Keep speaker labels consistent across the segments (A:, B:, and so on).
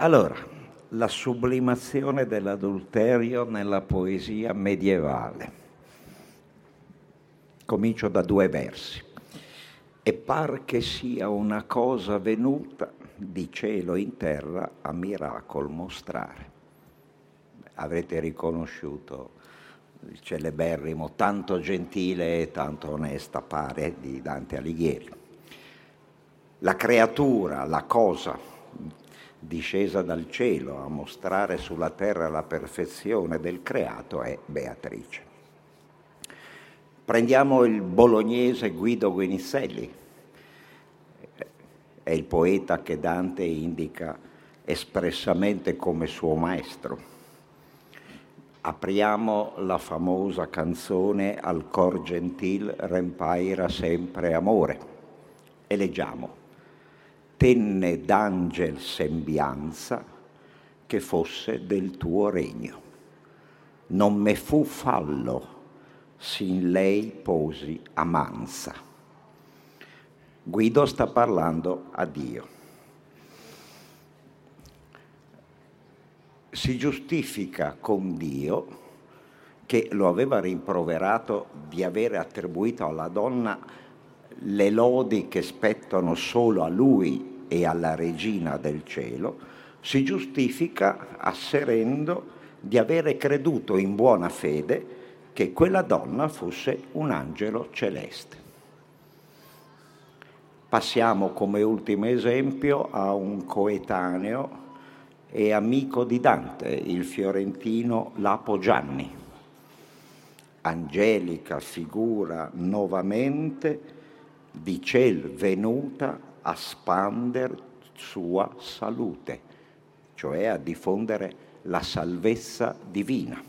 A: Allora, la sublimazione dell'adulterio nella poesia medievale. Comincio da due versi. E par che sia una cosa venuta di cielo in terra a miracol mostrare. Avrete riconosciuto il celeberrimo tanto gentile e tanto onesta pare di Dante Alighieri. La creatura, la cosa discesa dal cielo a mostrare sulla terra la perfezione del creato è Beatrice. Prendiamo il bolognese Guido Guinizelli, è il poeta che Dante indica espressamente come suo maestro. Apriamo la famosa canzone Al cor gentil rempaira sempre amore e leggiamo tenne d'angel sembianza che fosse del tuo regno. Non me fu fallo, sin lei posi a mansa. Guido sta parlando a Dio. Si giustifica con Dio che lo aveva rimproverato di avere attribuito alla donna le lodi che spettano solo a lui e alla regina del cielo, si giustifica asserendo di avere creduto in buona fede che quella donna fosse un angelo celeste. Passiamo come ultimo esempio a un coetaneo e amico di Dante, il fiorentino Lapo Gianni. Angelica figura nuovamente di ciel venuta a spander sua salute, cioè a diffondere la salvezza divina.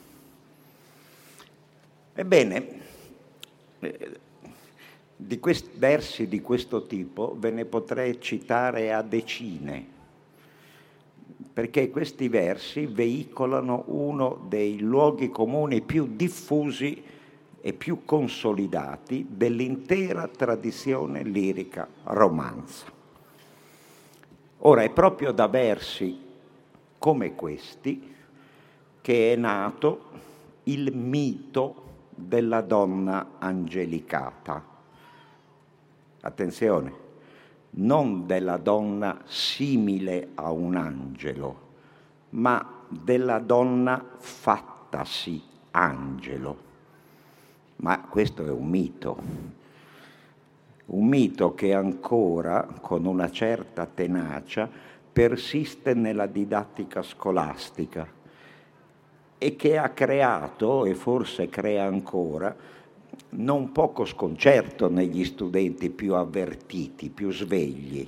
A: Ebbene, eh, di questi versi di questo tipo ve ne potrei citare a decine, perché questi versi veicolano uno dei luoghi comuni più diffusi e più consolidati dell'intera tradizione lirica romanza. Ora è proprio da versi come questi che è nato il mito della donna angelicata. Attenzione, non della donna simile a un angelo, ma della donna fattasi angelo ma questo è un mito, un mito che ancora con una certa tenacia persiste nella didattica scolastica e che ha creato e forse crea ancora non poco sconcerto negli studenti più avvertiti, più svegli.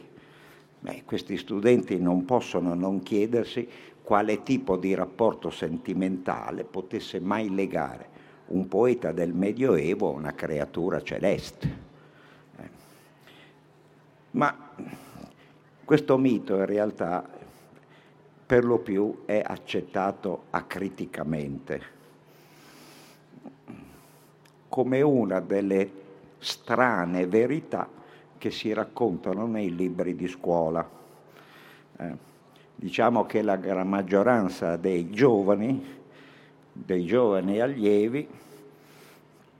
A: Beh, questi studenti non possono non chiedersi quale tipo di rapporto sentimentale potesse mai legare un poeta del Medioevo una creatura celeste. Eh. Ma questo mito in realtà per lo più è accettato acriticamente come una delle strane verità che si raccontano nei libri di scuola. Eh, diciamo che la gran maggioranza dei giovani, dei giovani allievi,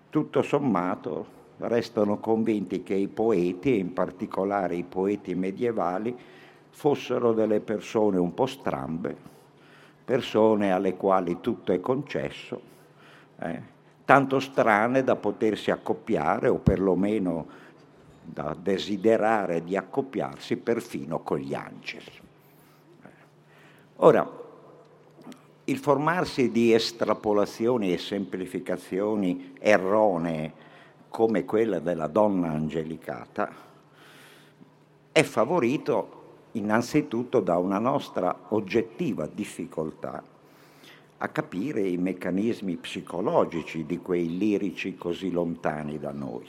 A: tutto sommato restano convinti che i poeti, in particolare i poeti medievali, fossero delle persone un po' strambe, persone alle quali tutto è concesso, eh, tanto strane da potersi accoppiare o perlomeno da desiderare di accoppiarsi perfino con gli angeli. Ora, il formarsi di estrapolazioni e semplificazioni erronee come quella della donna angelicata è favorito innanzitutto da una nostra oggettiva difficoltà a capire i meccanismi psicologici di quei lirici così lontani da noi.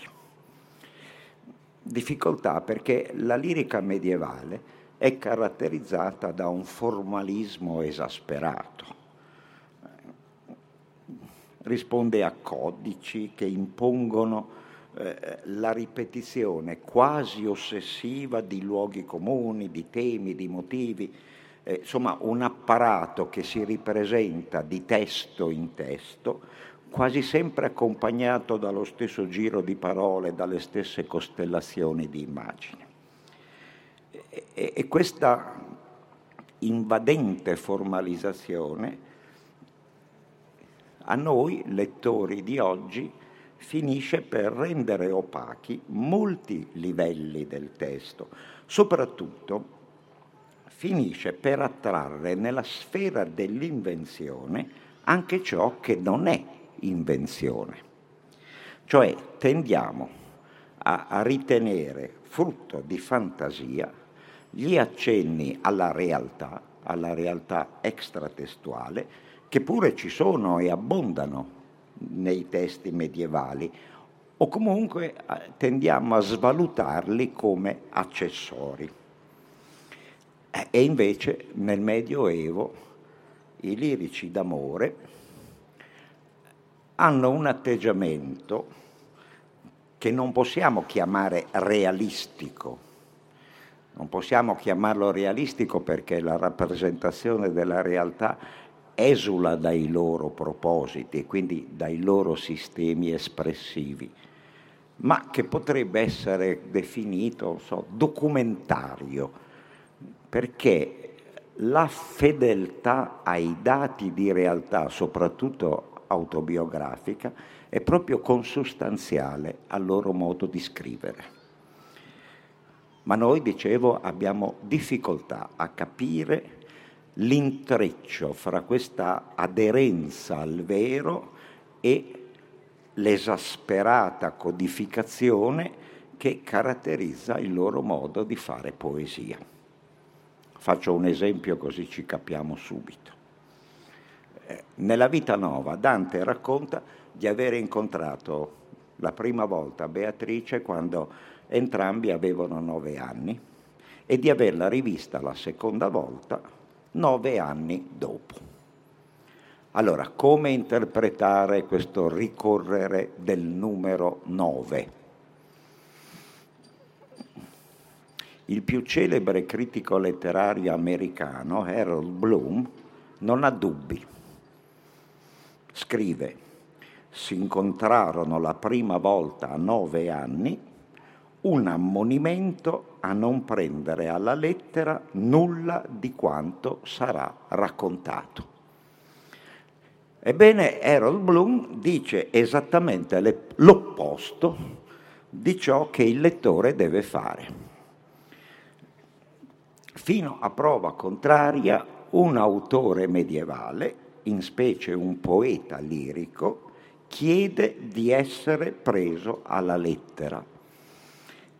A: Difficoltà perché la lirica medievale è caratterizzata da un formalismo esasperato risponde a codici che impongono eh, la ripetizione quasi ossessiva di luoghi comuni, di temi, di motivi, eh, insomma un apparato che si ripresenta di testo in testo, quasi sempre accompagnato dallo stesso giro di parole, dalle stesse costellazioni di immagini. E, e questa invadente formalizzazione a noi, lettori di oggi, finisce per rendere opachi molti livelli del testo, soprattutto finisce per attrarre nella sfera dell'invenzione anche ciò che non è invenzione. Cioè tendiamo a, a ritenere frutto di fantasia gli accenni alla realtà, alla realtà extratestuale, che pure ci sono e abbondano nei testi medievali, o comunque eh, tendiamo a svalutarli come accessori. E invece nel Medioevo i lirici d'amore hanno un atteggiamento che non possiamo chiamare realistico. Non possiamo chiamarlo realistico perché la rappresentazione della realtà esula dai loro propositi e quindi dai loro sistemi espressivi, ma che potrebbe essere definito so, documentario perché la fedeltà ai dati di realtà, soprattutto autobiografica, è proprio consustanziale al loro modo di scrivere. Ma noi, dicevo, abbiamo difficoltà a capire l'intreccio fra questa aderenza al vero e l'esasperata codificazione che caratterizza il loro modo di fare poesia. Faccio un esempio così ci capiamo subito. Eh, nella vita nuova Dante racconta di aver incontrato la prima volta Beatrice quando entrambi avevano nove anni e di averla rivista la seconda volta nove anni dopo. Allora, come interpretare questo ricorrere del numero nove? Il più celebre critico letterario americano, Harold Bloom, non ha dubbi. Scrive, si incontrarono la prima volta a nove anni, un ammonimento a non prendere alla lettera nulla di quanto sarà raccontato. Ebbene, Harold Bloom dice esattamente l'opposto di ciò che il lettore deve fare. Fino a prova contraria, un autore medievale, in specie un poeta lirico, chiede di essere preso alla lettera.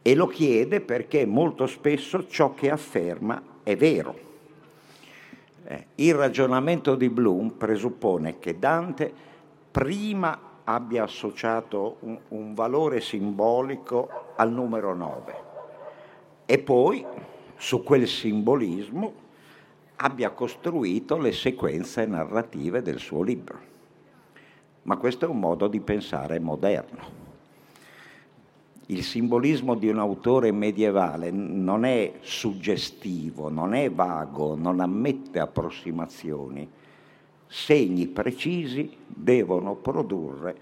A: E lo chiede perché molto spesso ciò che afferma è vero. Eh, il ragionamento di Bloom presuppone che Dante prima abbia associato un, un valore simbolico al numero 9 e poi su quel simbolismo abbia costruito le sequenze narrative del suo libro. Ma questo è un modo di pensare moderno. Il simbolismo di un autore medievale non è suggestivo, non è vago, non ammette approssimazioni. Segni precisi devono produrre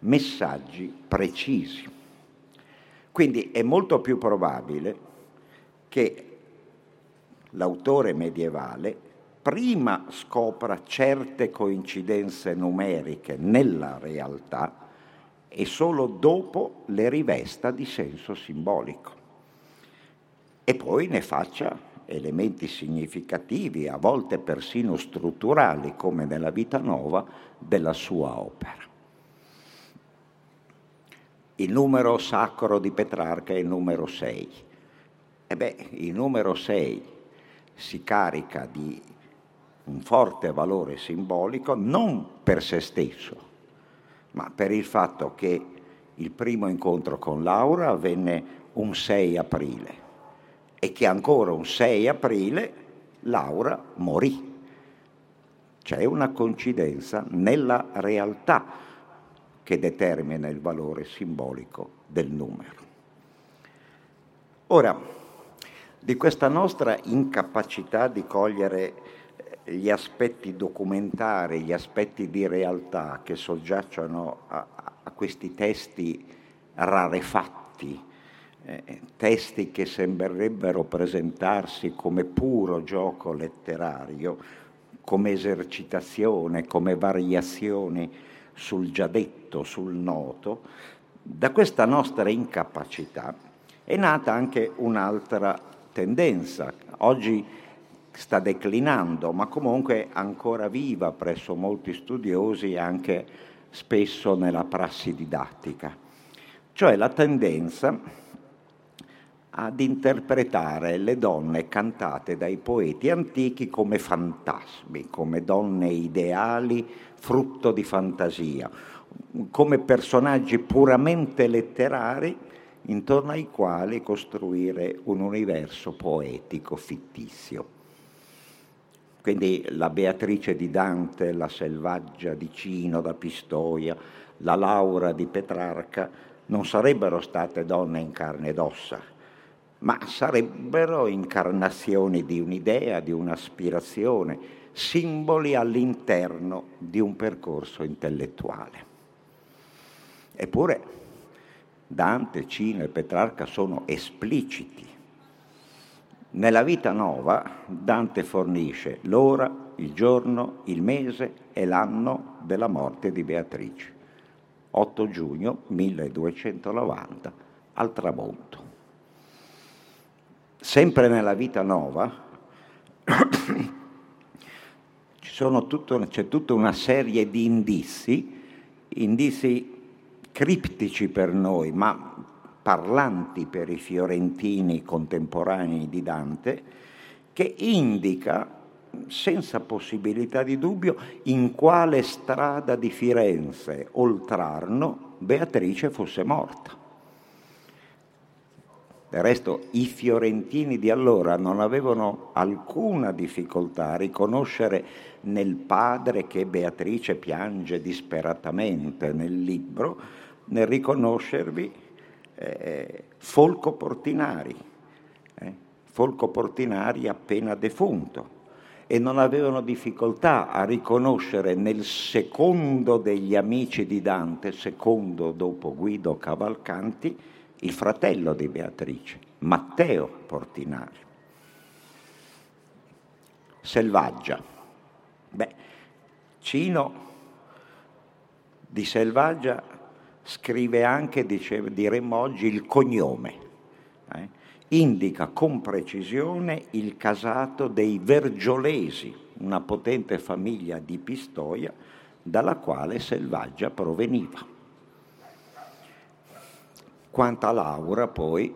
A: messaggi precisi. Quindi è molto più probabile che l'autore medievale prima scopra certe coincidenze numeriche nella realtà e solo dopo le rivesta di senso simbolico. E poi ne faccia elementi significativi, a volte persino strutturali, come nella vita nuova della sua opera. Il numero sacro di Petrarca è il numero 6. E beh, il numero 6 si carica di un forte valore simbolico non per se stesso, ma per il fatto che il primo incontro con Laura avvenne un 6 aprile e che ancora un 6 aprile Laura morì. C'è una coincidenza nella realtà che determina il valore simbolico del numero. Ora, di questa nostra incapacità di cogliere gli aspetti documentari, gli aspetti di realtà che soggiacciono a, a questi testi rarefatti, eh, testi che sembrerebbero presentarsi come puro gioco letterario, come esercitazione, come variazioni sul già detto, sul noto, da questa nostra incapacità è nata anche un'altra tendenza. Oggi sta declinando, ma comunque ancora viva presso molti studiosi e anche spesso nella prassi didattica, cioè la tendenza ad interpretare le donne cantate dai poeti antichi come fantasmi, come donne ideali, frutto di fantasia, come personaggi puramente letterari intorno ai quali costruire un universo poetico fittizio. Quindi la Beatrice di Dante, la Selvaggia di Cino da Pistoia, la Laura di Petrarca non sarebbero state donne in carne ed ossa, ma sarebbero incarnazioni di un'idea, di un'aspirazione, simboli all'interno di un percorso intellettuale. Eppure Dante, Cino e Petrarca sono espliciti. Nella vita nuova Dante fornisce l'ora, il giorno, il mese e l'anno della morte di Beatrice. 8 giugno 1290 al tramonto. Sempre nella vita nuova tutto, c'è tutta una serie di indizi, indizi criptici per noi, ma parlanti per i fiorentini contemporanei di Dante, che indica senza possibilità di dubbio in quale strada di Firenze, Oltrarno, Beatrice fosse morta. Del resto i fiorentini di allora non avevano alcuna difficoltà a riconoscere nel padre che Beatrice piange disperatamente nel libro nel riconoscervi eh, Folco Portinari, eh, Folco Portinari appena defunto, e non avevano difficoltà a riconoscere nel secondo degli amici di Dante, secondo dopo Guido Cavalcanti, il fratello di Beatrice, Matteo Portinari. Selvaggia. Beh, Cino di Selvaggia scrive anche, dice, diremmo oggi, il cognome. Eh? Indica con precisione il casato dei Vergiolesi, una potente famiglia di Pistoia dalla quale Selvaggia proveniva. Quanto a Laura, poi,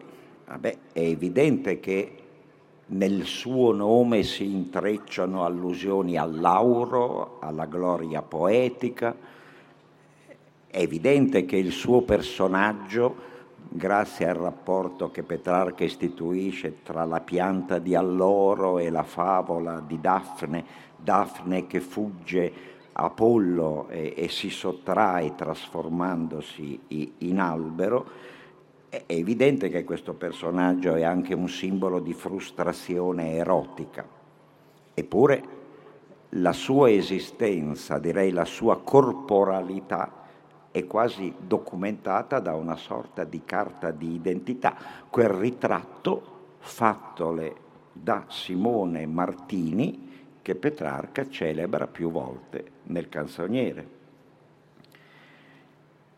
A: vabbè, è evidente che nel suo nome si intrecciano allusioni al lauro, alla gloria poetica, è evidente che il suo personaggio, grazie al rapporto che Petrarca istituisce tra la pianta di alloro e la favola di Daphne, Daphne che fugge Apollo e, e si sottrae trasformandosi in albero, è evidente che questo personaggio è anche un simbolo di frustrazione erotica. Eppure la sua esistenza, direi la sua corporalità, è quasi documentata da una sorta di carta di identità, quel ritratto fattole da Simone Martini che Petrarca celebra più volte nel canzoniere.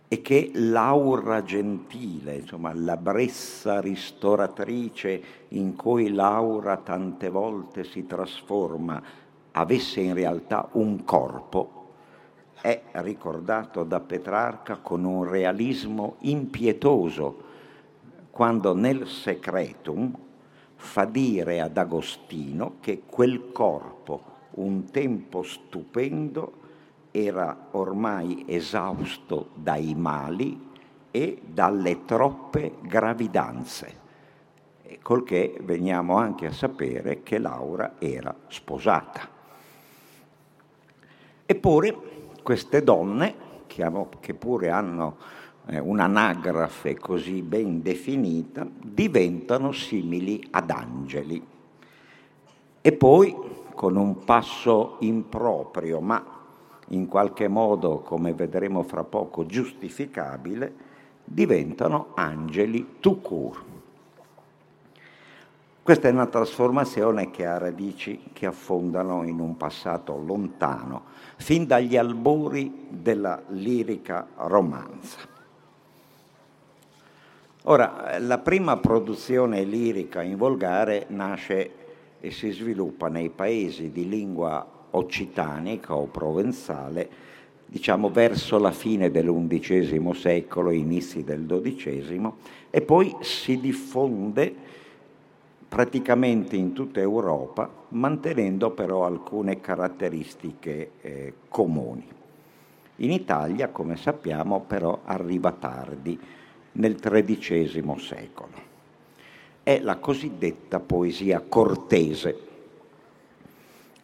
A: E che l'aura gentile, insomma la brezza ristoratrice in cui l'aura tante volte si trasforma, avesse in realtà un corpo, è ricordato da Petrarca con un realismo impietoso, quando nel Secretum fa dire ad Agostino che quel corpo, un tempo stupendo, era ormai esausto dai mali e dalle troppe gravidanze, col che veniamo anche a sapere che Laura era sposata. Eppure queste donne, che, pure hanno eh, un'anagrafe così ben definita, diventano simili ad angeli. E poi, con un passo improprio, ma in qualche modo, come vedremo fra poco, giustificabile, diventano angeli tout court. Questa è una trasformazione che ha radici che affondano in un passato lontano, fin dagli albori della lirica romanza. Ora, la prima produzione lirica in volgare nasce e si sviluppa nei paesi di lingua occitanica o provenzale, diciamo verso la fine dell'undicesimo secolo, inizi del dodicesimo, e poi si diffonde praticamente in tutta Europa, mantenendo però alcune caratteristiche eh, comuni. In Italia, come sappiamo, però arriva tardi, nel XIII secolo. È la cosiddetta poesia cortese.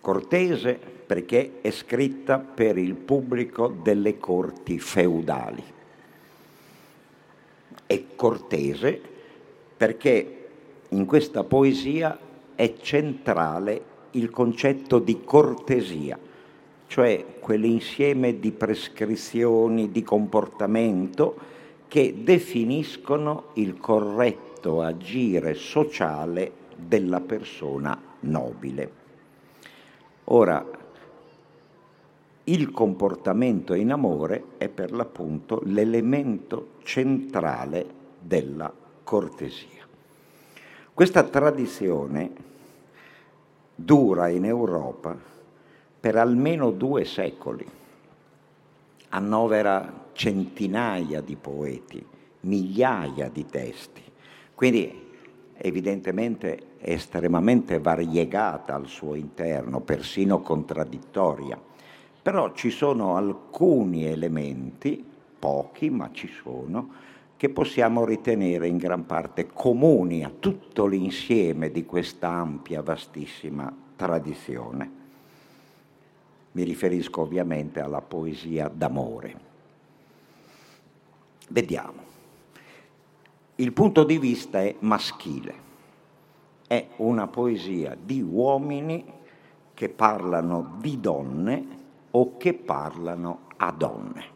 A: Cortese perché è scritta per il pubblico delle corti feudali. È cortese perché in questa poesia è centrale il concetto di cortesia, cioè quell'insieme di prescrizioni di comportamento che definiscono il corretto agire sociale della persona nobile. Ora, il comportamento in amore è per l'appunto l'elemento centrale della cortesia. Questa tradizione dura in Europa per almeno due secoli, annovera centinaia di poeti, migliaia di testi, quindi evidentemente è estremamente variegata al suo interno, persino contraddittoria, però ci sono alcuni elementi, pochi ma ci sono, che possiamo ritenere in gran parte comuni a tutto l'insieme di questa ampia, vastissima tradizione. Mi riferisco ovviamente alla poesia d'amore. Vediamo. Il punto di vista è maschile. È una poesia di uomini che parlano di donne o che parlano a donne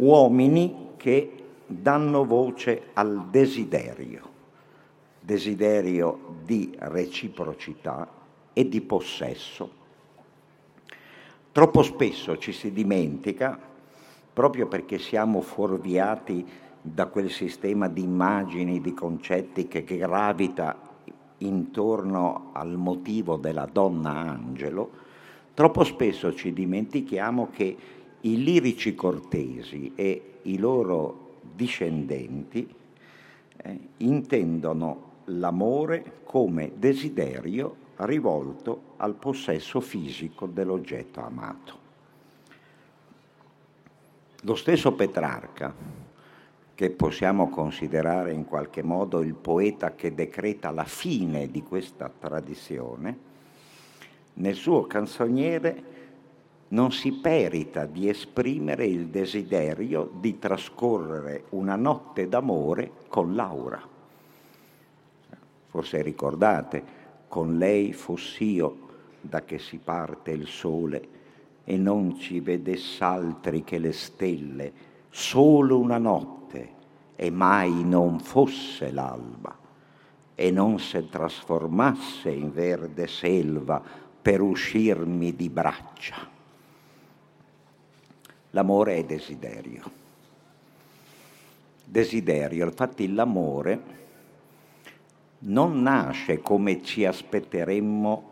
A: uomini che danno voce al desiderio, desiderio di reciprocità e di possesso. Troppo spesso ci si dimentica, proprio perché siamo fuorviati da quel sistema di immagini, di concetti che gravita intorno al motivo della donna angelo, troppo spesso ci dimentichiamo che i lirici cortesi e i loro discendenti eh, intendono l'amore come desiderio rivolto al possesso fisico dell'oggetto amato. Lo stesso Petrarca, che possiamo considerare in qualche modo il poeta che decreta la fine di questa tradizione, nel suo canzoniere non si perita di esprimere il desiderio di trascorrere una notte d'amore con Laura. Forse ricordate, con lei foss'io da che si parte il sole e non ci vedess'altri che le stelle, solo una notte e mai non fosse l'alba e non se trasformasse in verde selva per uscirmi di braccia. L'amore è desiderio. Desiderio, infatti l'amore non nasce come ci aspetteremmo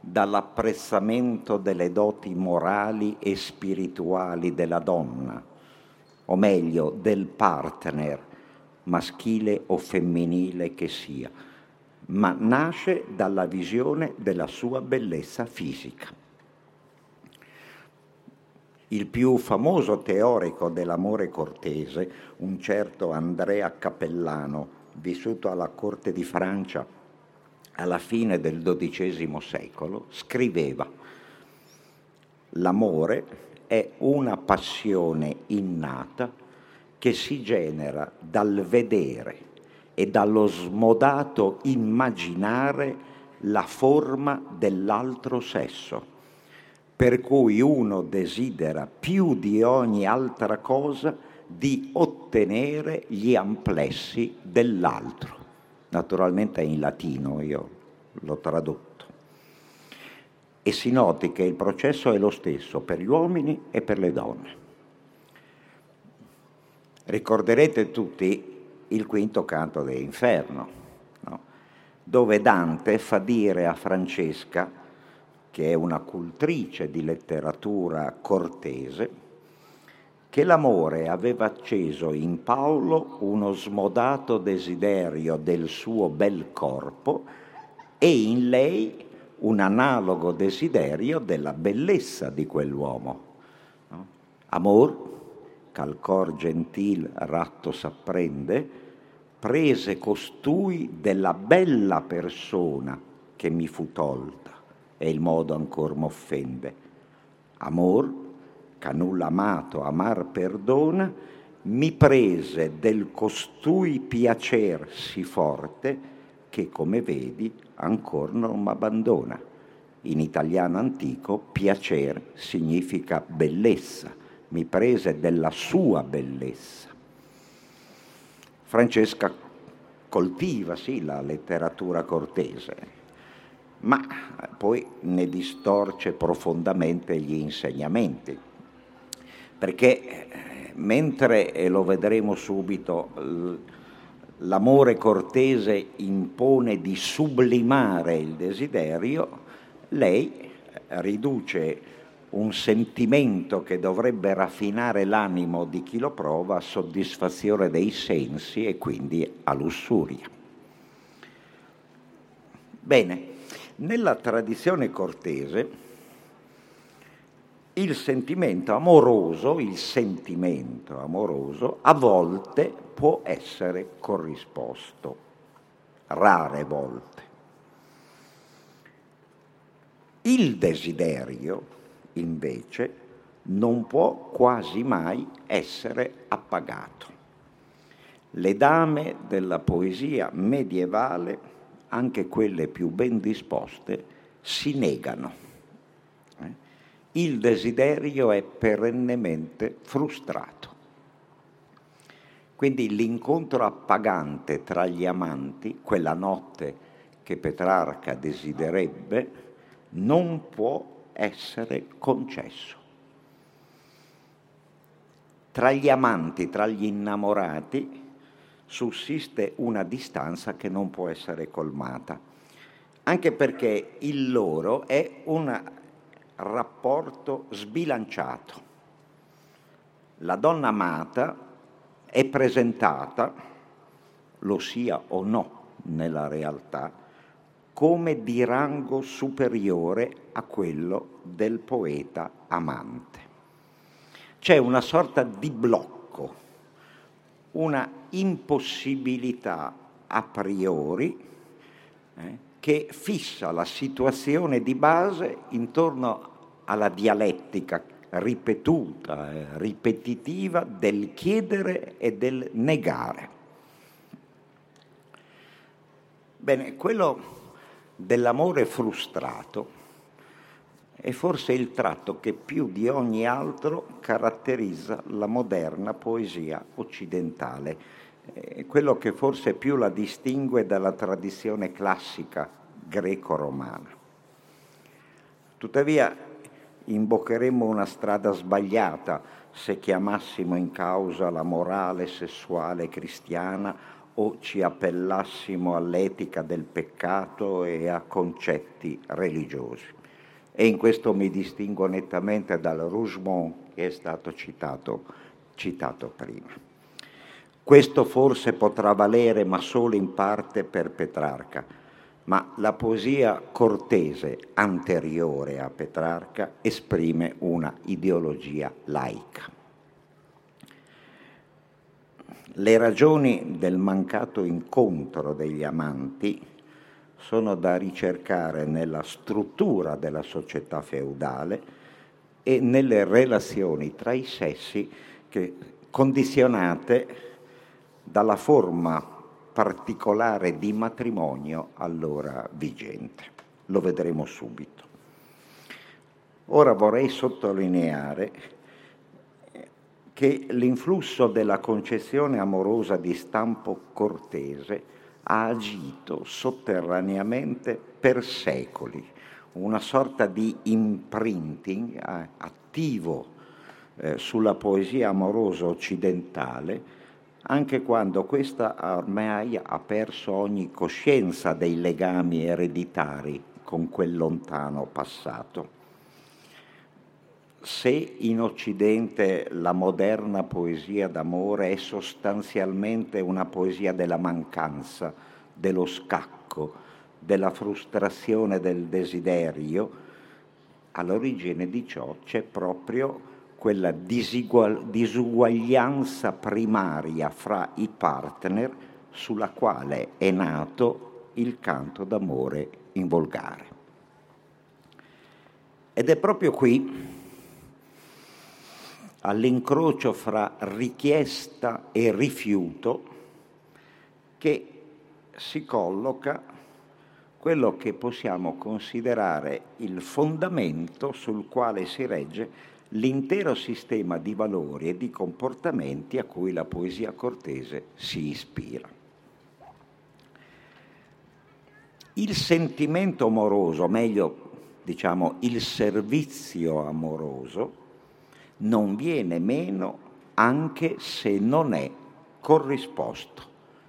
A: dall'apprezzamento delle doti morali e spirituali della donna, o meglio del partner, maschile o femminile che sia, ma nasce dalla visione della sua bellezza fisica. Il più famoso teorico dell'amore cortese, un certo Andrea Capellano, vissuto alla corte di Francia alla fine del XII secolo, scriveva L'amore è una passione innata che si genera dal vedere e dallo smodato immaginare la forma dell'altro sesso, per cui uno desidera più di ogni altra cosa di ottenere gli amplessi dell'altro. Naturalmente è in latino, io l'ho tradotto. E si noti che il processo è lo stesso per gli uomini e per le donne. Ricorderete tutti il quinto canto dell'inferno, no? dove Dante fa dire a Francesca, che è una cultrice di letteratura cortese, che l'amore aveva acceso in Paolo uno smodato desiderio del suo bel corpo e in lei un analogo desiderio della bellezza di quell'uomo. No? Amor, cal cor gentil ratto s'apprende, prese costui della bella persona che mi fu tolta e il modo ancor m'offende. Amor, che nulla amato amar perdona, mi prese del costui piacer sì forte che, come vedi, ancor non m'abbandona. In italiano antico piacer significa bellezza, mi prese della sua bellezza. Francesca coltiva sì la letteratura cortese, ma poi ne distorce profondamente gli insegnamenti, perché eh, mentre, e lo vedremo subito, l'amore cortese impone di sublimare il desiderio, lei riduce un sentimento che dovrebbe raffinare l'animo di chi lo prova a soddisfazione dei sensi e quindi a lussuria. Bene, nella tradizione cortese il sentimento amoroso, il sentimento amoroso a volte può essere corrisposto, rare volte. Il desiderio invece non può quasi mai essere appagato. Le dame della poesia medievale, anche quelle più ben disposte, si negano. Eh? Il desiderio è perennemente frustrato. Quindi l'incontro appagante tra gli amanti, quella notte che Petrarca desiderebbe, non può essere concesso. Tra gli amanti, tra gli innamorati, sussiste una distanza che non può essere colmata, anche perché il loro è un rapporto sbilanciato. La donna amata è presentata, lo sia o no nella realtà, come di rango superiore a quello del poeta amante. C'è una sorta di blocco, una impossibilità a priori eh, che fissa la situazione di base intorno alla dialettica ripetuta, eh, ripetitiva del chiedere e del negare. Bene, quello dell'amore frustrato è forse il tratto che più di ogni altro caratterizza la moderna poesia occidentale, è quello che forse più la distingue dalla tradizione classica greco-romana. Tuttavia imboccheremmo una strada sbagliata se chiamassimo in causa la morale sessuale cristiana o ci appellassimo all'etica del peccato e a concetti religiosi. E in questo mi distingo nettamente dal Rougemont che è stato citato, citato prima. Questo forse potrà valere, ma solo in parte per Petrarca, ma la poesia cortese anteriore a Petrarca esprime una ideologia laica. Le ragioni del mancato incontro degli amanti sono da ricercare nella struttura della società feudale, e nelle relazioni tra i sessi che, condizionate dalla forma particolare di matrimonio allora vigente. Lo vedremo subito. Ora vorrei sottolineare che l'influsso della concezione amorosa di stampo cortese ha agito sotterraneamente per secoli, una sorta di imprinting eh, attivo eh, sulla poesia amorosa occidentale, anche quando questa ormai ha perso ogni coscienza dei legami ereditari con quel lontano passato. Se in Occidente la moderna poesia d'amore è sostanzialmente una poesia della mancanza, dello scacco, della frustrazione del desiderio, all'origine di ciò c'è proprio quella disugual- disuguaglianza primaria fra i partner sulla quale è nato il canto d'amore in volgare. Ed è proprio qui, all'incrocio fra richiesta e rifiuto, che si colloca quello che possiamo considerare il fondamento sul quale si regge l'intero sistema di valori e di comportamenti a cui la poesia cortese si ispira. Il sentimento amoroso, meglio diciamo il servizio amoroso, non viene meno anche se non è corrisposto,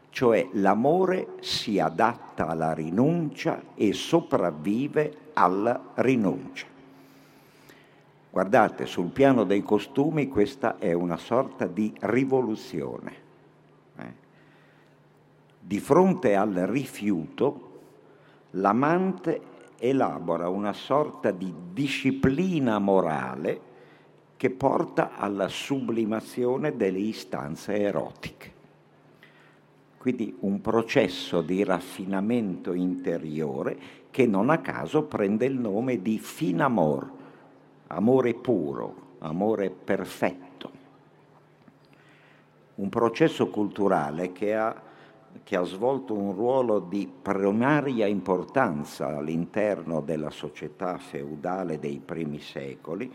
A: cioè l'amore si adatta alla rinuncia e sopravvive alla rinuncia. Guardate, sul piano dei costumi questa è una sorta di rivoluzione. Eh? Di fronte al rifiuto, l'amante elabora una sorta di disciplina morale che porta alla sublimazione delle istanze erotiche. Quindi un processo di raffinamento interiore che non a caso prende il nome di finamor, amore puro, amore perfetto. Un processo culturale che ha, che ha svolto un ruolo di primaria importanza all'interno della società feudale dei primi secoli,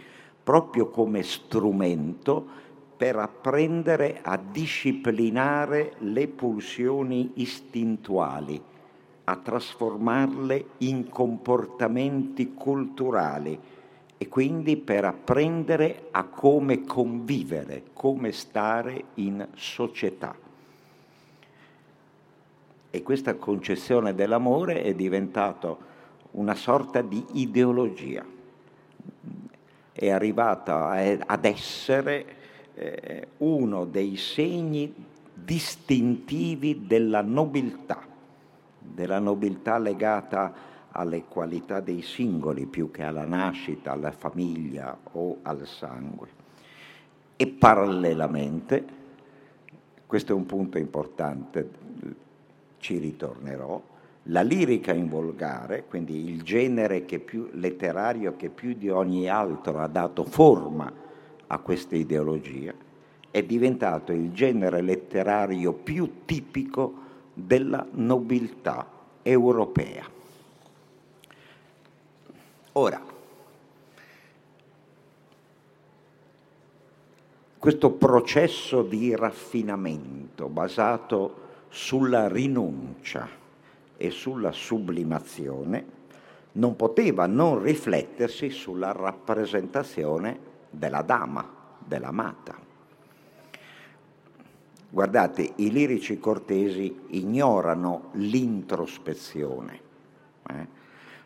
A: proprio come strumento per apprendere a disciplinare le pulsioni istintuali, a trasformarle in comportamenti culturali e quindi per apprendere a come convivere, come stare in società. E questa concezione dell'amore è diventata una sorta di ideologia, è arrivata ad essere eh, uno dei segni distintivi della nobiltà, della nobiltà legata alle qualità dei singoli più che alla nascita, alla famiglia o al sangue. E parallelamente, questo è un punto importante, ci ritornerò, la lirica in volgare, quindi il genere che più, letterario che più di ogni altro ha dato forma a questa ideologia, è diventato il genere letterario più tipico della nobiltà europea. Ora, questo processo di raffinamento basato sulla rinuncia e sulla sublimazione non poteva non riflettersi sulla rappresentazione della dama, dell'amata. Guardate, i lirici cortesi ignorano l'introspezione. Eh?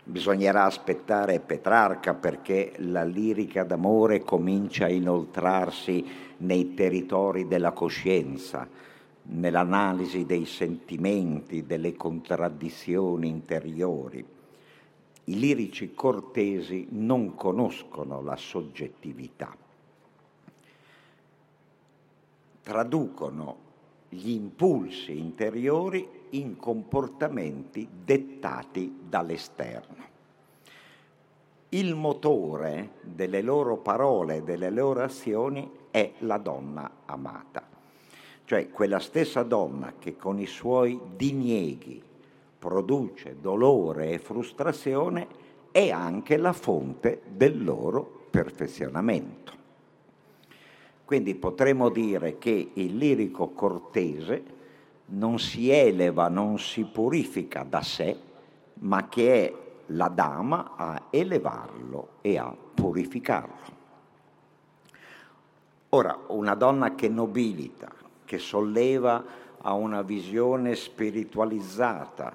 A: Bisognerà aspettare Petrarca perché la lirica d'amore comincia a inoltrarsi nei territori della coscienza, nell'analisi dei sentimenti, delle contraddizioni interiori. I lirici cortesi non conoscono la soggettività, traducono gli impulsi interiori in comportamenti dettati dall'esterno. il motore delle loro parole, delle loro azioni è la donna amata. Cioè quella stessa donna che con i suoi dinieghi produce dolore e frustrazione è anche la fonte del loro perfezionamento. Quindi potremmo dire che il lirico cortese non si eleva, non si purifica da sé, ma che è la dama a elevarlo e a purificarlo. Ora, una donna che nobilita, che solleva a una visione spiritualizzata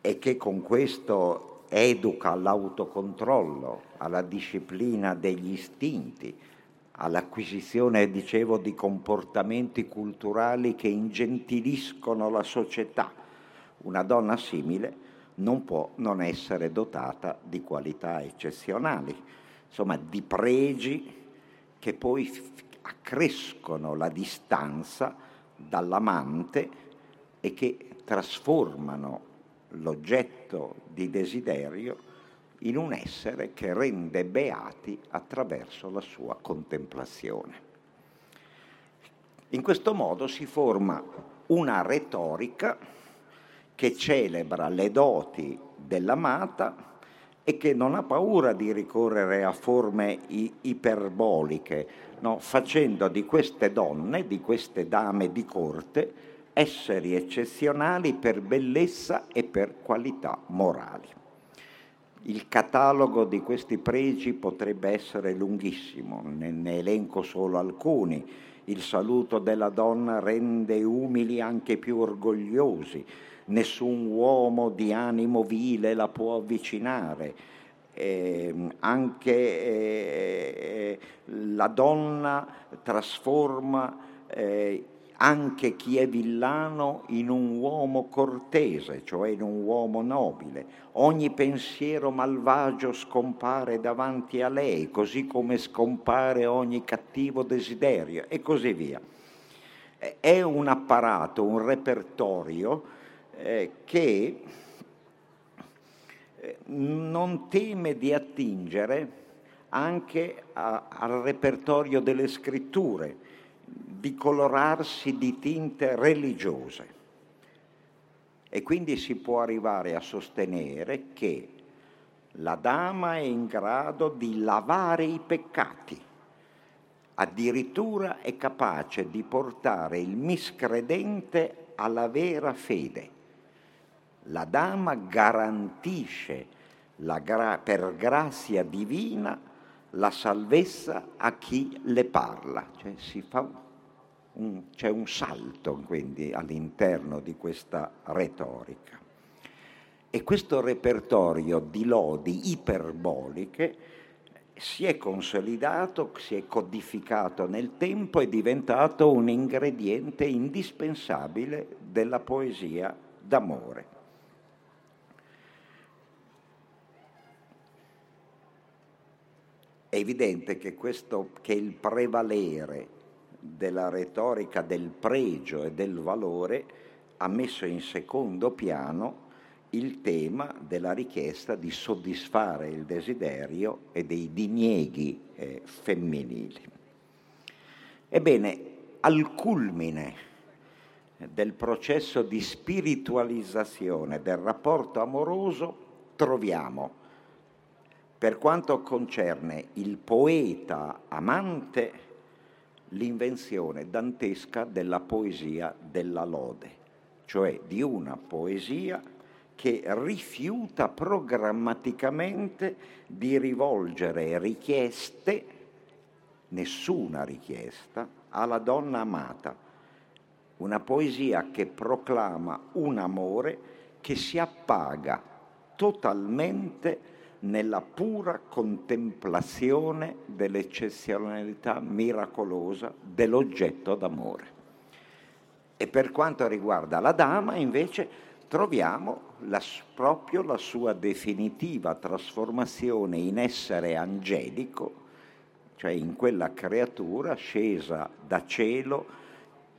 A: e che con questo educa all'autocontrollo, alla disciplina degli istinti, all'acquisizione, dicevo, di comportamenti culturali che ingentiliscono la società. Una donna simile non può non essere dotata di qualità eccezionali, insomma di pregi che poi accrescono la distanza dall'amante e che trasformano l'oggetto di desiderio in un essere che rende beati attraverso la sua contemplazione. In questo modo si forma una retorica che celebra le doti dell'amata e che non ha paura di ricorrere a forme iperboliche, no? facendo di queste donne, di queste dame di corte, esseri eccezionali per bellezza e per qualità morali. Il catalogo di questi pregi potrebbe essere lunghissimo, ne, ne elenco solo alcuni. Il saluto della donna rende umili anche più orgogliosi, nessun uomo di animo vile la può avvicinare. Eh, anche eh, la donna trasforma eh, anche chi è villano in un uomo cortese, cioè in un uomo nobile. Ogni pensiero malvagio scompare davanti a lei, così come scompare ogni cattivo desiderio e così via. È un apparato, un repertorio eh, che non teme di attingere anche a, al repertorio delle scritture, di colorarsi di tinte religiose. E quindi si può arrivare a sostenere che la dama è in grado di lavare i peccati, addirittura è capace di portare il miscredente alla vera fede la dama garantisce la gra- per grazia divina la salvezza a chi le parla, cioè un, c'è un salto quindi all'interno di questa retorica. E questo repertorio di lodi iperboliche si è consolidato, si è codificato nel tempo, è diventato un ingrediente indispensabile della poesia d'amore. È evidente che, questo, che il prevalere della retorica del pregio e del valore ha messo in secondo piano il tema della richiesta di soddisfare il desiderio e dei dinieghi eh, femminili. Ebbene, al culmine del processo di spiritualizzazione del rapporto amoroso troviamo per quanto concerne il poeta amante, l'invenzione dantesca della poesia della lode, cioè di una poesia che rifiuta programmaticamente di rivolgere richieste, nessuna richiesta, alla donna amata. Una poesia che proclama un amore che si appaga totalmente nella pura contemplazione dell'eccezionalità miracolosa dell'oggetto d'amore. E per quanto riguarda la dama, invece, troviamo la, proprio la sua definitiva trasformazione in essere angelico, cioè in quella creatura scesa da cielo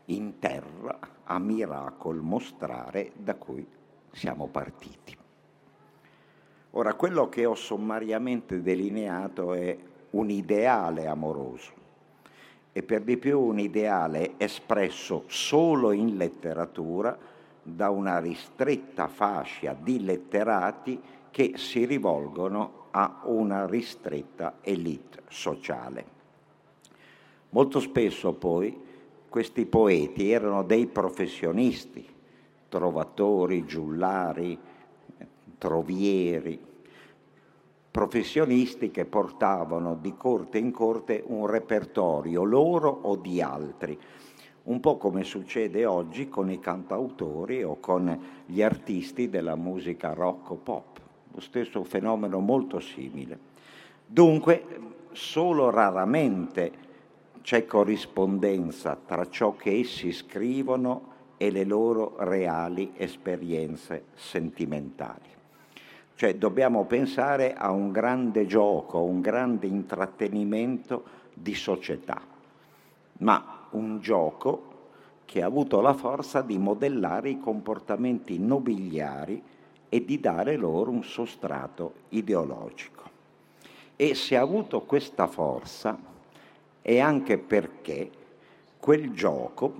A: in terra a miracol mostrare da cui siamo partiti. Ora, quello che ho sommariamente delineato è un ideale amoroso e per di più un ideale espresso solo in letteratura da una ristretta fascia di letterati che si rivolgono a una ristretta elite sociale. Molto spesso poi questi poeti erano dei professionisti, trovatori, giullari, trovieri, professionisti che portavano di corte in corte un repertorio loro o di altri, un po' come succede oggi con i cantautori o con gli artisti della musica rock o pop, lo stesso fenomeno molto simile. Dunque, solo raramente c'è corrispondenza tra ciò che essi scrivono e le loro reali esperienze sentimentali. Cioè dobbiamo pensare a un grande gioco, un grande intrattenimento di società, ma un gioco che ha avuto la forza di modellare i comportamenti nobiliari e di dare loro un sostrato ideologico. E se ha avuto questa forza è anche perché quel gioco,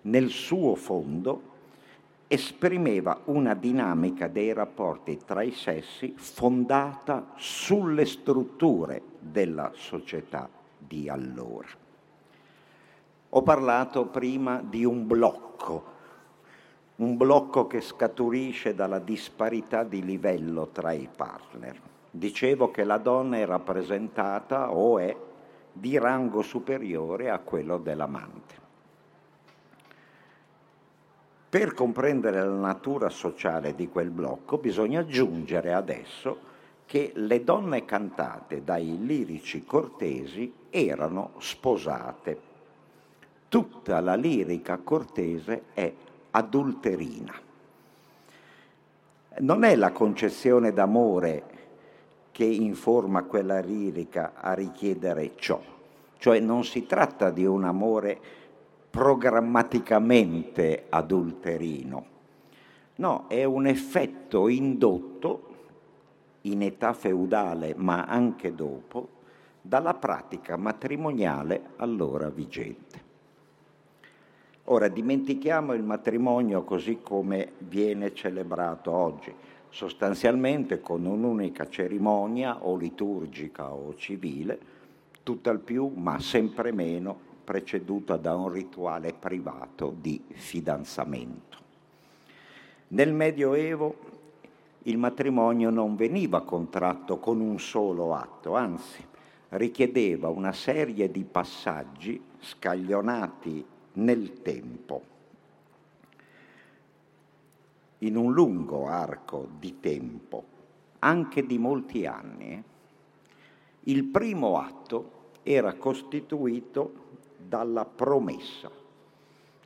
A: nel suo fondo, esprimeva una dinamica dei rapporti tra i sessi fondata sulle strutture della società di allora. Ho parlato prima di un blocco, un blocco che scaturisce dalla disparità di livello tra i partner. Dicevo che la donna è rappresentata o è di rango superiore a quello dell'amante. Per comprendere la natura sociale di quel blocco bisogna aggiungere adesso che le donne cantate dai lirici cortesi erano sposate. Tutta la lirica cortese è adulterina. Non è la concezione d'amore che informa quella lirica a richiedere ciò, cioè non si tratta di un amore programmaticamente adulterino. No, è un effetto indotto in età feudale, ma anche dopo, dalla pratica matrimoniale allora vigente. Ora dimentichiamo il matrimonio così come viene celebrato oggi, sostanzialmente con un'unica cerimonia o liturgica o civile, tutt'al più, ma sempre meno, preceduta da un rituale privato di fidanzamento. Nel Medioevo il matrimonio non veniva contratto con un solo atto, anzi richiedeva una serie di passaggi scaglionati nel tempo, in un lungo arco di tempo, anche di molti anni. Il primo atto era costituito dalla promessa,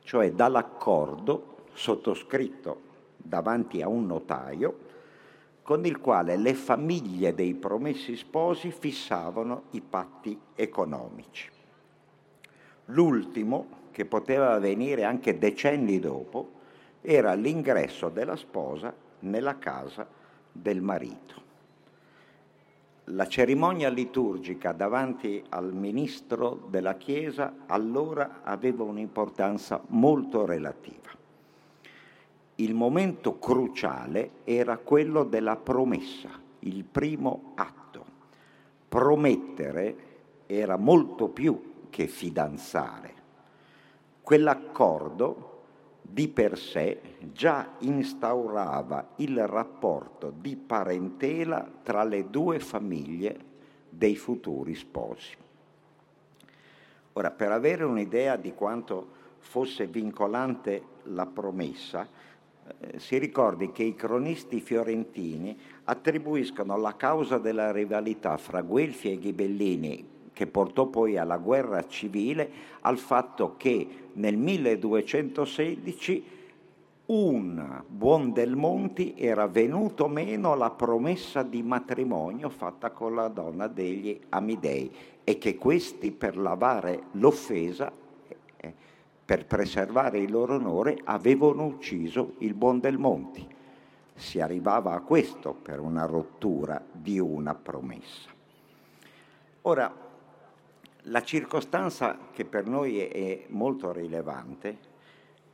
A: cioè dall'accordo sottoscritto davanti a un notaio con il quale le famiglie dei promessi sposi fissavano i patti economici. L'ultimo, che poteva avvenire anche decenni dopo, era l'ingresso della sposa nella casa del marito la cerimonia liturgica davanti al ministro della Chiesa allora aveva un'importanza molto relativa. Il momento cruciale era quello della promessa, il primo atto. Promettere era molto più che fidanzare. Quell'accordo di per sé già instaurava il rapporto di parentela tra le due famiglie dei futuri sposi. Ora, per avere un'idea di quanto fosse vincolante la promessa, eh, si ricordi che i cronisti fiorentini attribuiscono la causa della rivalità fra Guelfi e Ghibellini che portò poi alla guerra civile, al fatto che nel 1216 un buon del Monti era venuto meno alla promessa di matrimonio fatta con la donna degli Amidei e che questi per lavare l'offesa, eh, per preservare il loro onore, avevano ucciso il buon del Monti. Si arrivava a questo per una rottura di una promessa. Ora, la circostanza che per noi è molto rilevante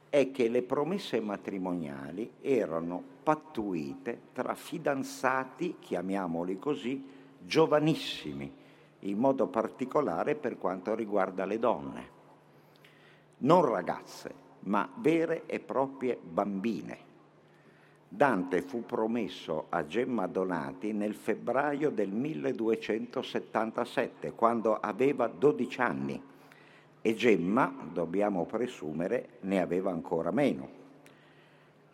A: è che le promesse matrimoniali erano pattuite tra fidanzati, chiamiamoli così, giovanissimi, in modo particolare per quanto riguarda le donne. Non ragazze, ma vere e proprie bambine. Dante fu promesso a Gemma Donati nel febbraio del 1277, quando aveva 12 anni e Gemma, dobbiamo presumere, ne aveva ancora meno.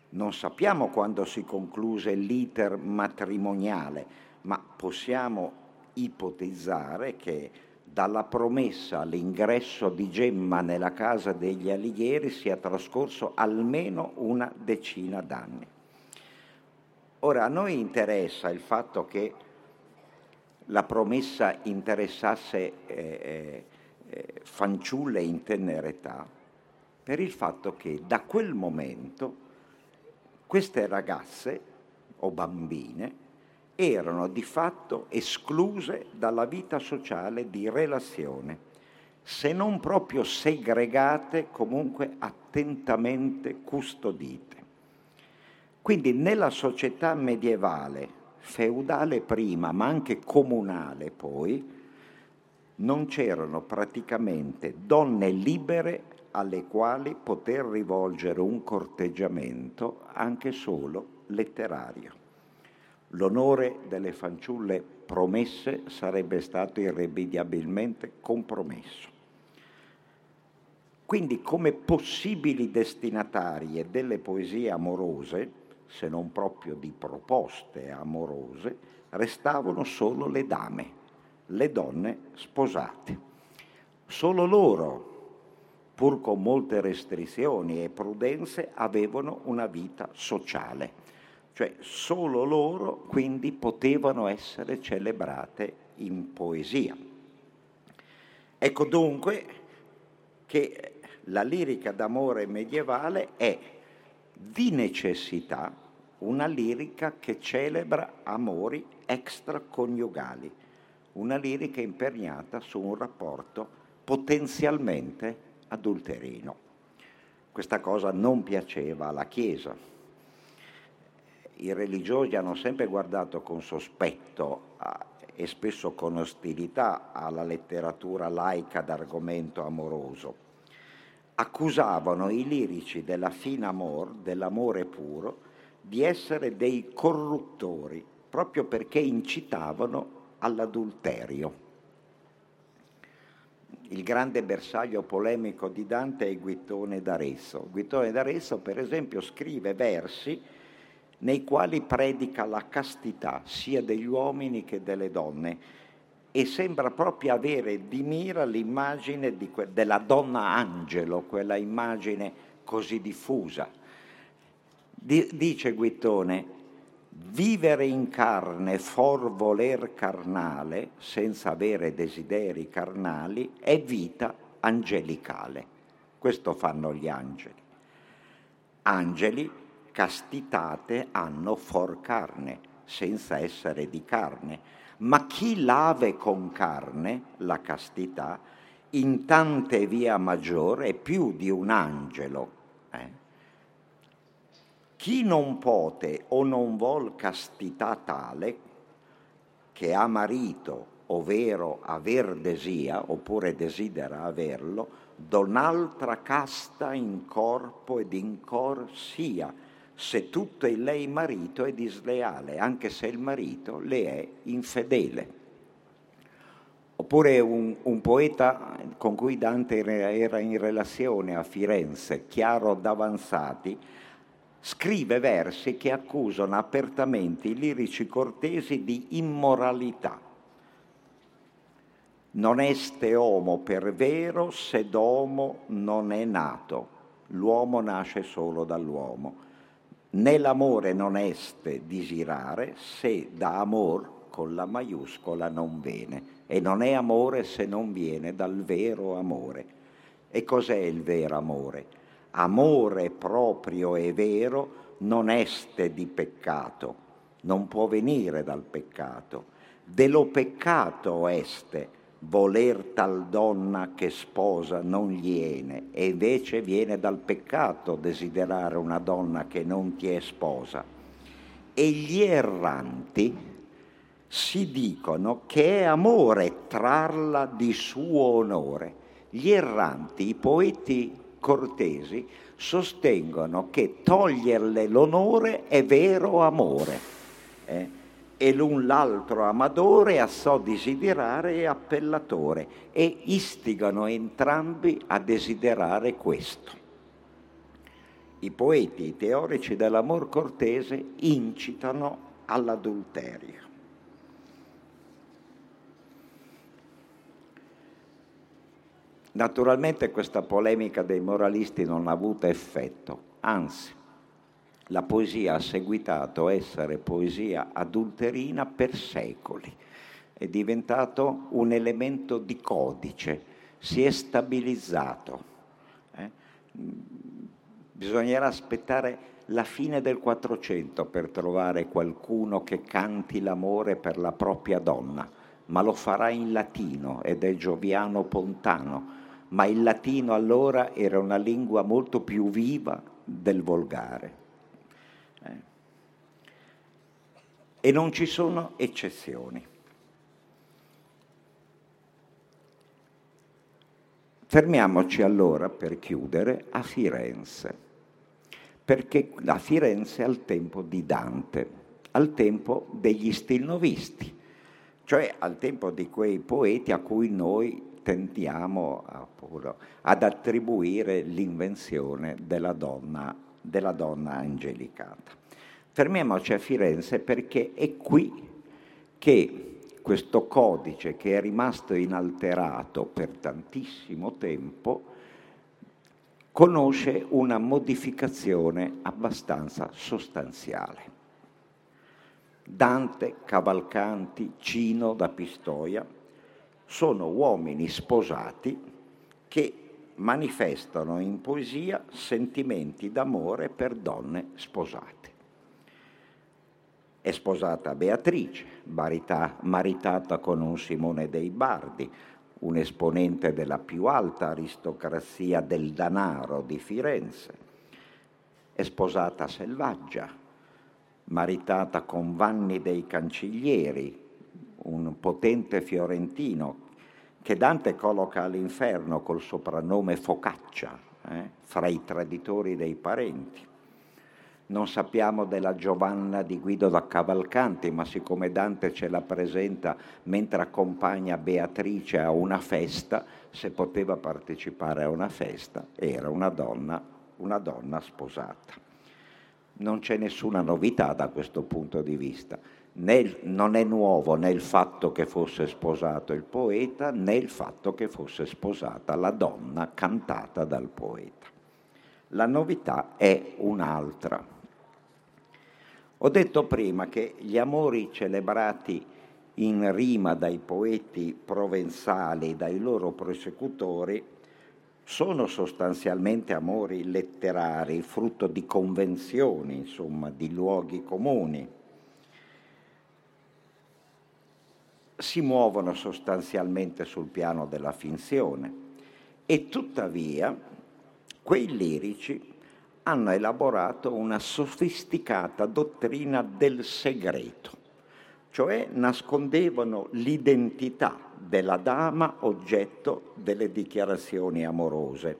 A: Non sappiamo quando si concluse l'iter matrimoniale, ma possiamo ipotizzare che dalla promessa all'ingresso di Gemma nella casa degli Alighieri sia trascorso almeno una decina d'anni. Ora, a noi interessa il fatto che la promessa interessasse eh, eh, eh, fanciulle in tenera età per il fatto che da quel momento queste ragazze o bambine erano di fatto escluse dalla vita sociale di relazione, se non proprio segregate, comunque attentamente custodite. Quindi nella società medievale, feudale prima, ma anche comunale poi, non c'erano praticamente donne libere alle quali poter rivolgere un corteggiamento anche solo letterario. L'onore delle fanciulle promesse sarebbe stato irrimediabilmente compromesso. Quindi come possibili destinatarie delle poesie amorose, se non proprio di proposte amorose, restavano solo le dame, le donne sposate. Solo loro, pur con molte restrizioni e prudenze, avevano una vita sociale, cioè solo loro quindi potevano essere celebrate in poesia. Ecco dunque che la lirica d'amore medievale è di necessità una lirica che celebra amori extraconiugali una lirica imperniata su un rapporto potenzialmente adulterino. Questa cosa non piaceva alla Chiesa. I religiosi hanno sempre guardato con sospetto e spesso con ostilità alla letteratura laica d'argomento amoroso. Accusavano i lirici della fine amor, dell'amore puro, di essere dei corruttori, proprio perché incitavano all'adulterio. Il grande bersaglio polemico di Dante è Guittone d'Arezzo. Guittone d'Arezzo, per esempio, scrive versi nei quali predica la castità sia degli uomini che delle donne e sembra proprio avere di mira l'immagine di que- della donna angelo, quella immagine così diffusa. Di- dice Guittone, Vivere in carne, for voler carnale, senza avere desideri carnali, è vita angelicale. Questo fanno gli angeli. Angeli, castitate, hanno for carne, senza essere di carne. Ma chi lave con carne, la castità, in tante via maggiore è più di un angelo. Eh? Chi non pote o non vol castità tale, che ha marito, ovvero aver desia, oppure desidera averlo, don'altra casta in corpo ed in cor sia, se tutto il lei marito è disleale, anche se il marito le è infedele. Oppure un, un poeta con cui Dante era in relazione a Firenze, Chiaro d'Avanzati, scrive versi che accusano apertamente i lirici cortesi di immoralità. Non este homo per vero se d'uomo non è nato, l'uomo nasce solo dall'uomo. Né l'amore non este disirare se da amor con la maiuscola non viene, e non è amore se non viene dal vero amore. E cos'è il vero amore? amore proprio e vero non este di peccato, non può venire dal peccato. Dello peccato este, voler tal donna che sposa non gliene, e invece viene dal peccato desiderare una donna che non ti è sposa. E gli erranti si dicono che è amore trarla di suo onore. Gli erranti, i poeti cortesi, sostengono che toglierle l'onore è vero amore. Eh? E l'un l'altro amadore assò desiderare e appellatore e istigano entrambi a desiderare questo. I poeti, i teorici dell'amor cortese incitano all'adulterio. Naturalmente questa polemica dei moralisti non ha avuto effetto, anzi, la poesia ha seguitato essere poesia adulterina per secoli, è diventato un elemento di codice, si è stabilizzato. Eh? Bisognerà aspettare la fine del Quattrocento per trovare qualcuno che canti l'amore per la propria donna, ma lo farà in latino ed è Gioviano Pontano ma il latino allora era una lingua molto più viva del volgare. Eh. E non ci sono eccezioni. Fermiamoci allora, per chiudere, a Firenze, perché a Firenze è al tempo di Dante, al tempo degli stilnovisti, cioè al tempo di quei poeti a cui noi tendiamo appunto, ad attribuire l'invenzione della donna, della donna angelicata. Fermiamoci a Firenze perché è qui che questo codice che è rimasto inalterato per tantissimo tempo conosce una modificazione abbastanza sostanziale. Dante, Cavalcanti, Cino da Pistoia sono uomini sposati che manifestano in poesia sentimenti d'amore per donne sposate. È sposata Beatrice, marita, maritata con un Simone dei Bardi, un esponente della più alta aristocrazia del danaro di Firenze. È sposata Selvaggia, maritata con Vanni dei Cancellieri, un potente fiorentino che Dante colloca all'inferno col soprannome Focaccia, eh, fra i traditori dei parenti. Non sappiamo della Giovanna di Guido da Cavalcanti, ma siccome Dante ce la presenta mentre accompagna Beatrice a una festa, se poteva partecipare a una festa, era una donna, una donna sposata. Non c'è nessuna novità da questo punto di vista né, non è nuovo né il fatto che fosse sposato il poeta né il fatto che fosse sposata la donna cantata dal poeta. La novità è un'altra. Ho detto prima che gli amori celebrati in rima dai poeti provenzali, dai loro prosecutori, sono sostanzialmente amori letterari, frutto di convenzioni, insomma, di luoghi comuni. Si muovono sostanzialmente sul piano della finzione e tuttavia quei lirici hanno elaborato una sofisticata dottrina del segreto, cioè nascondevano l'identità della dama oggetto delle dichiarazioni amorose,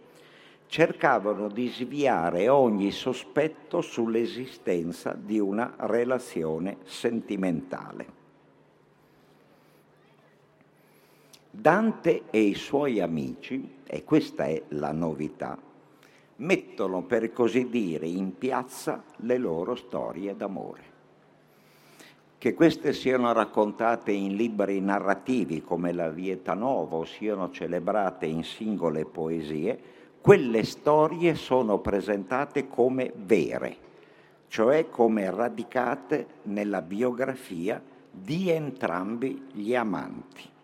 A: cercavano di sviare ogni sospetto sull'esistenza di una relazione sentimentale. Dante e i suoi amici, e questa è la novità, mettono per così dire in piazza le loro storie d'amore. Che queste siano raccontate in libri narrativi come la Vieta Novo, siano celebrate in singole poesie, quelle storie sono presentate come vere, cioè come radicate nella biografia di entrambi gli amanti.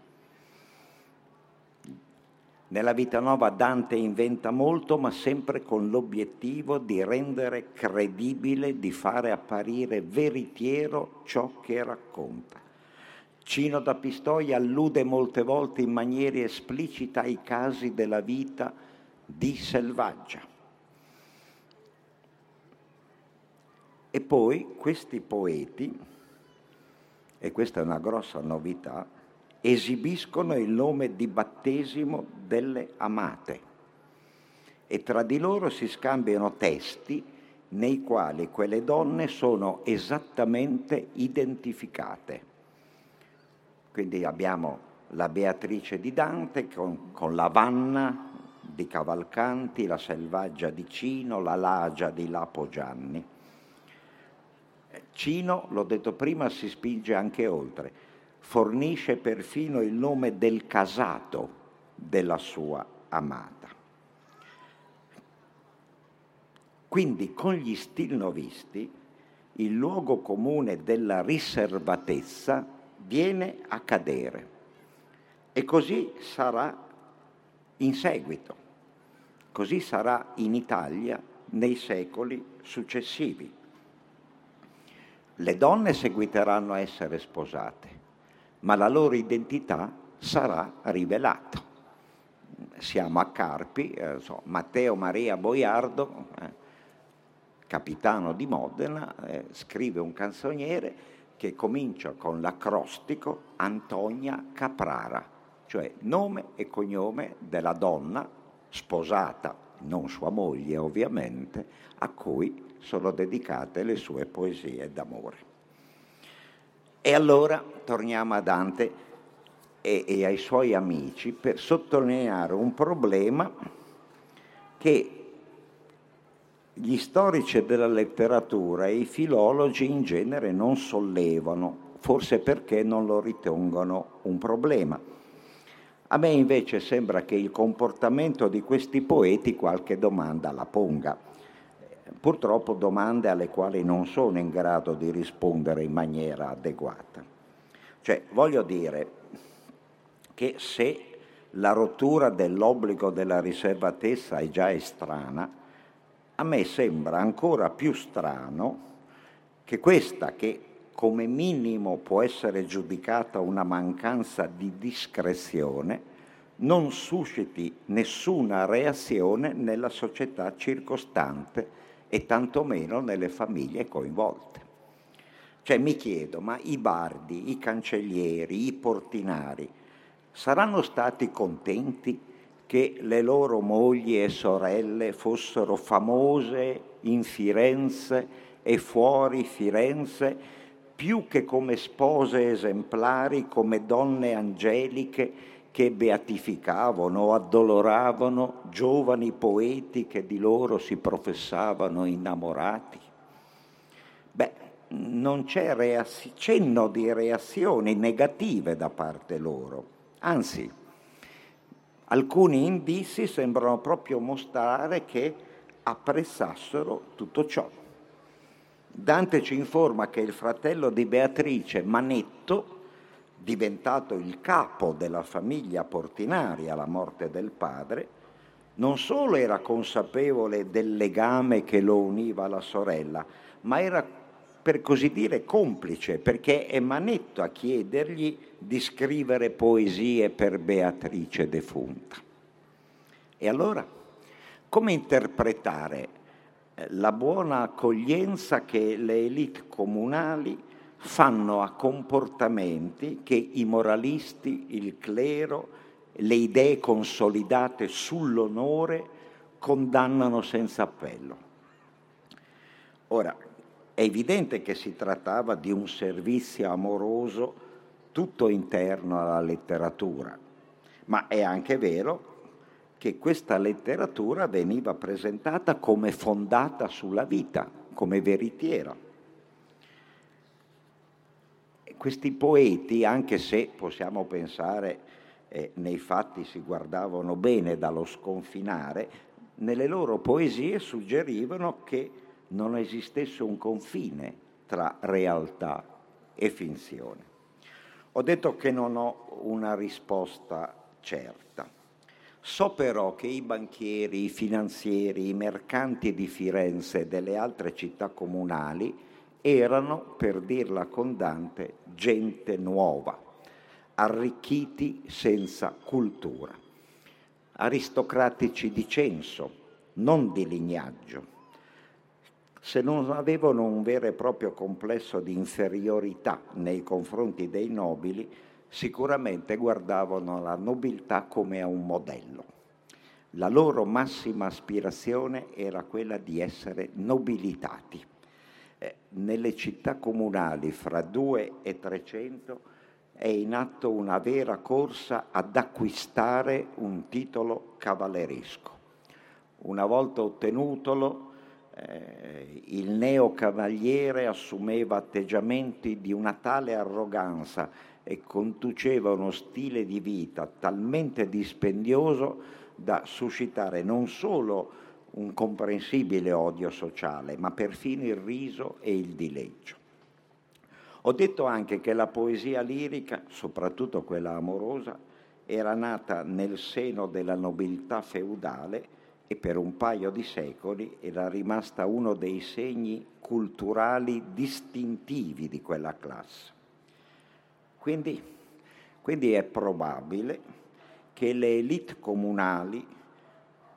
A: Nella vita nuova Dante inventa molto, ma sempre con l'obiettivo di rendere credibile, di fare apparire veritiero ciò che racconta. Cino da Pistoia allude molte volte in maniera esplicita ai casi della vita di Selvaggia. E poi questi poeti, e questa è una grossa novità, esibiscono il nome di battesimo delle amate e tra di loro si scambiano testi nei quali quelle donne sono esattamente identificate. Quindi abbiamo la Beatrice di Dante con, con la Vanna di Cavalcanti, la Selvaggia di Cino, la Lagia di Lapo Gianni. Cino, l'ho detto prima, si spinge anche oltre fornisce perfino il nome del casato della sua amata. Quindi con gli stilnovisti il luogo comune della riservatezza viene a cadere e così sarà in seguito, così sarà in Italia nei secoli successivi. Le donne seguiteranno a essere sposate, ma la loro identità sarà rivelata. Siamo a Carpi, eh, so, Matteo Maria Boiardo, eh, capitano di Modena, eh, scrive un canzoniere che comincia con l'acrostico Antonia Caprara, cioè nome e cognome della donna sposata, non sua moglie ovviamente, a cui sono dedicate le sue poesie d'amore. E allora torniamo a Dante e, e ai suoi amici per sottolineare un problema che gli storici della letteratura e i filologi in genere non sollevano, forse perché non lo ritengono un problema. A me invece sembra che il comportamento di questi poeti qualche domanda la ponga purtroppo domande alle quali non sono in grado di rispondere in maniera adeguata. Cioè, voglio dire che se la rottura dell'obbligo della riservatezza è già strana, a me sembra ancora più strano che questa, che come minimo può essere giudicata una mancanza di discrezione, non susciti nessuna reazione nella società circostante e tantomeno nelle famiglie coinvolte. Cioè mi chiedo, ma i bardi, i cancellieri, i portinari saranno stati contenti che le loro mogli e sorelle fossero famose in Firenze e fuori Firenze più che come spose esemplari, come donne angeliche che beatificavano addoloravano giovani poeti che di loro si professavano innamorati? Beh, non c'è reazzi- cenno di reazioni negative da parte loro, anzi, alcuni indizi sembrano proprio mostrare che apprezzassero tutto ciò. Dante ci informa che il fratello di Beatrice, Manetto, diventato il capo della famiglia Portinari alla morte del padre, non solo era consapevole del legame che lo univa alla sorella, ma era per così dire complice, perché è Manetto a chiedergli di scrivere poesie per Beatrice defunta. E allora, come interpretare eh, la buona accoglienza che le elite comunali fanno a comportamenti che i moralisti, il clero, le idee consolidate sull'onore condannano senza appello. Ora, è evidente che si trattava di un servizio amoroso tutto interno alla letteratura, ma è anche vero che questa letteratura veniva presentata come fondata sulla vita, come veritiera questi poeti, anche se possiamo pensare eh, nei fatti si guardavano bene dallo sconfinare, nelle loro poesie suggerivano che non esistesse un confine tra realtà e finzione. Ho detto che non ho una risposta certa. So però che i banchieri, i finanzieri, i mercanti di Firenze e delle altre città comunali erano, per dirla con Dante, gente nuova, arricchiti senza cultura, aristocratici di censo, non di lignaggio. Se non avevano un vero e proprio complesso di inferiorità nei confronti dei nobili, sicuramente guardavano la nobiltà come a un modello. La loro massima aspirazione era quella di essere nobilitati. Nelle città comunali fra 2 e 300 è in atto una vera corsa ad acquistare un titolo cavalleresco. Una volta ottenutolo, eh, il neocavaliere assumeva atteggiamenti di una tale arroganza e conduceva uno stile di vita talmente dispendioso da suscitare non solo un comprensibile odio sociale, ma perfino il riso e il dileggio. Ho detto anche che la poesia lirica, soprattutto quella amorosa, era nata nel seno della nobiltà feudale e per un paio di secoli era rimasta uno dei segni culturali distintivi di quella classe. Quindi, quindi è probabile che le elite comunali,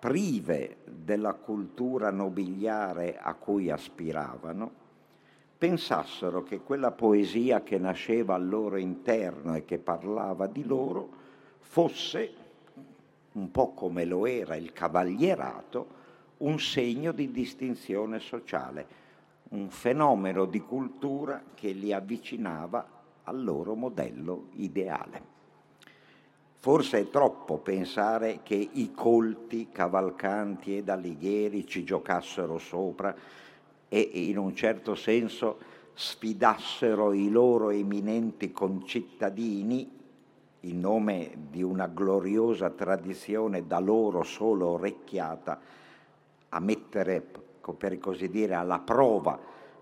A: prive della cultura nobiliare a cui aspiravano, pensassero che quella poesia che nasceva al loro interno e che parlava di loro fosse, un po' come lo era il cavalierato, un segno di distinzione sociale, un fenomeno di cultura che li avvicinava al loro modello ideale. Forse è troppo pensare che i colti, cavalcanti ed allighieri ci giocassero sopra e in un certo senso sfidassero i loro eminenti concittadini in nome di una gloriosa tradizione da loro solo orecchiata a mettere, per così dire, alla prova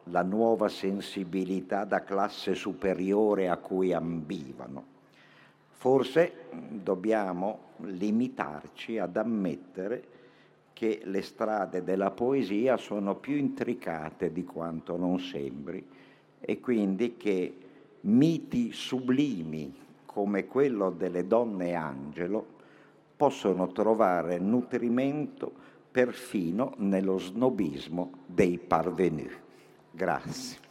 A: la nuova sensibilità da classe superiore a cui ambivano. Forse dobbiamo limitarci ad ammettere che le strade della poesia sono più intricate di quanto non sembri e quindi che miti sublimi come quello delle donne angelo possono trovare nutrimento perfino nello snobismo dei parvenus. Grazie.